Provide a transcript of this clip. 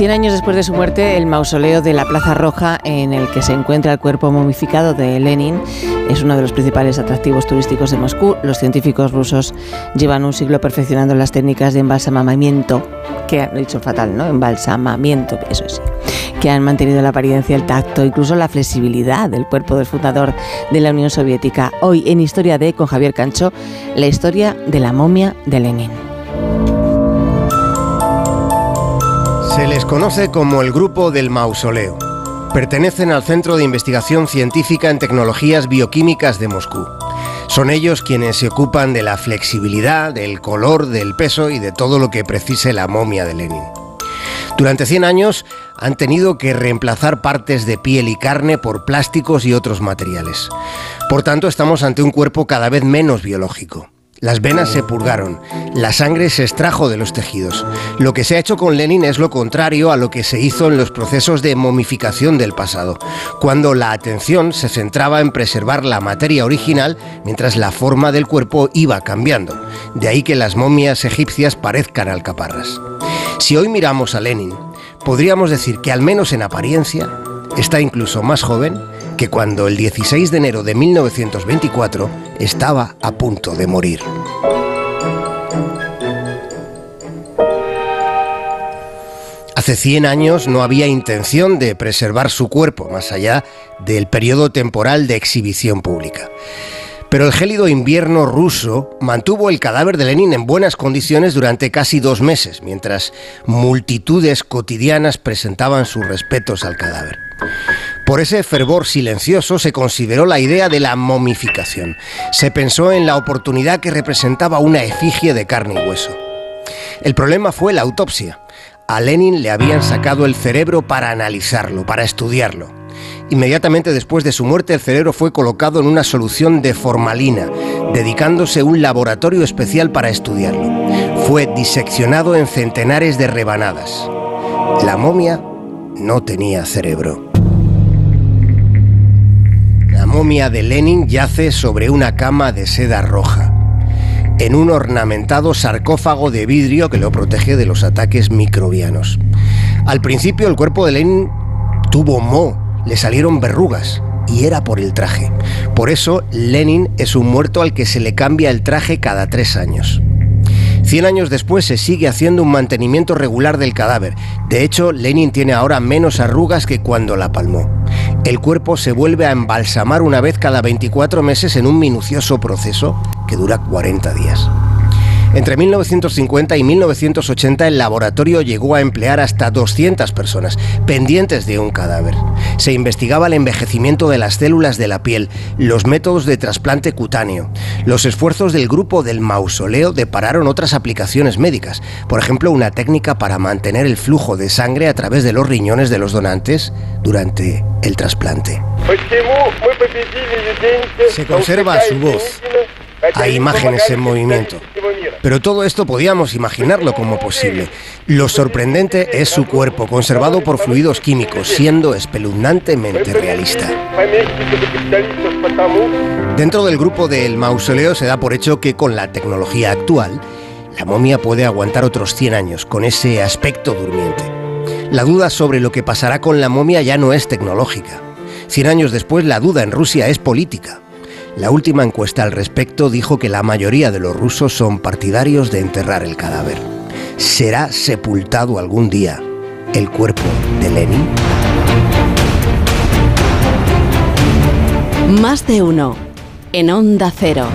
Cien años después de su muerte, el mausoleo de la Plaza Roja, en el que se encuentra el cuerpo momificado de Lenin, es uno de los principales atractivos turísticos de Moscú. Los científicos rusos llevan un siglo perfeccionando las técnicas de embalsamamiento, que han dicho fatal, ¿no? Embalsamamiento, eso es que han mantenido la apariencia, el tacto, incluso la flexibilidad del cuerpo del fundador de la Unión Soviética. Hoy en Historia de con Javier Cancho, la historia de la momia de Lenin. Se les conoce como el Grupo del Mausoleo. Pertenecen al Centro de Investigación Científica en Tecnologías Bioquímicas de Moscú. Son ellos quienes se ocupan de la flexibilidad, del color, del peso y de todo lo que precise la momia de Lenin. Durante 100 años han tenido que reemplazar partes de piel y carne por plásticos y otros materiales. Por tanto, estamos ante un cuerpo cada vez menos biológico. Las venas se purgaron, la sangre se extrajo de los tejidos. Lo que se ha hecho con Lenin es lo contrario a lo que se hizo en los procesos de momificación del pasado, cuando la atención se centraba en preservar la materia original mientras la forma del cuerpo iba cambiando. De ahí que las momias egipcias parezcan alcaparras. Si hoy miramos a Lenin, podríamos decir que al menos en apariencia está incluso más joven que cuando el 16 de enero de 1924 estaba a punto de morir. Hace 100 años no había intención de preservar su cuerpo más allá del periodo temporal de exhibición pública. Pero el gélido invierno ruso mantuvo el cadáver de Lenin en buenas condiciones durante casi dos meses, mientras multitudes cotidianas presentaban sus respetos al cadáver. Por ese fervor silencioso se consideró la idea de la momificación. Se pensó en la oportunidad que representaba una efigie de carne y hueso. El problema fue la autopsia. A Lenin le habían sacado el cerebro para analizarlo, para estudiarlo. Inmediatamente después de su muerte el cerebro fue colocado en una solución de formalina, dedicándose un laboratorio especial para estudiarlo. Fue diseccionado en centenares de rebanadas. La momia no tenía cerebro momia de Lenin yace sobre una cama de seda roja, en un ornamentado sarcófago de vidrio que lo protege de los ataques microbianos. Al principio el cuerpo de Lenin tuvo moho, le salieron verrugas, y era por el traje. Por eso Lenin es un muerto al que se le cambia el traje cada tres años. Cien años después se sigue haciendo un mantenimiento regular del cadáver. De hecho, Lenin tiene ahora menos arrugas que cuando la palmó. El cuerpo se vuelve a embalsamar una vez cada 24 meses en un minucioso proceso que dura 40 días. Entre 1950 y 1980 el laboratorio llegó a emplear hasta 200 personas pendientes de un cadáver. Se investigaba el envejecimiento de las células de la piel, los métodos de trasplante cutáneo. Los esfuerzos del grupo del mausoleo depararon otras aplicaciones médicas, por ejemplo una técnica para mantener el flujo de sangre a través de los riñones de los donantes durante el trasplante. Se conserva su voz hay imágenes en movimiento. Pero todo esto podíamos imaginarlo como posible. Lo sorprendente es su cuerpo, conservado por fluidos químicos, siendo espeluznantemente realista. Dentro del grupo del mausoleo se da por hecho que con la tecnología actual, la momia puede aguantar otros 100 años con ese aspecto durmiente. La duda sobre lo que pasará con la momia ya no es tecnológica. 100 años después la duda en Rusia es política. La última encuesta al respecto dijo que la mayoría de los rusos son partidarios de enterrar el cadáver. ¿Será sepultado algún día el cuerpo de Lenin? Más de uno en Onda Cero.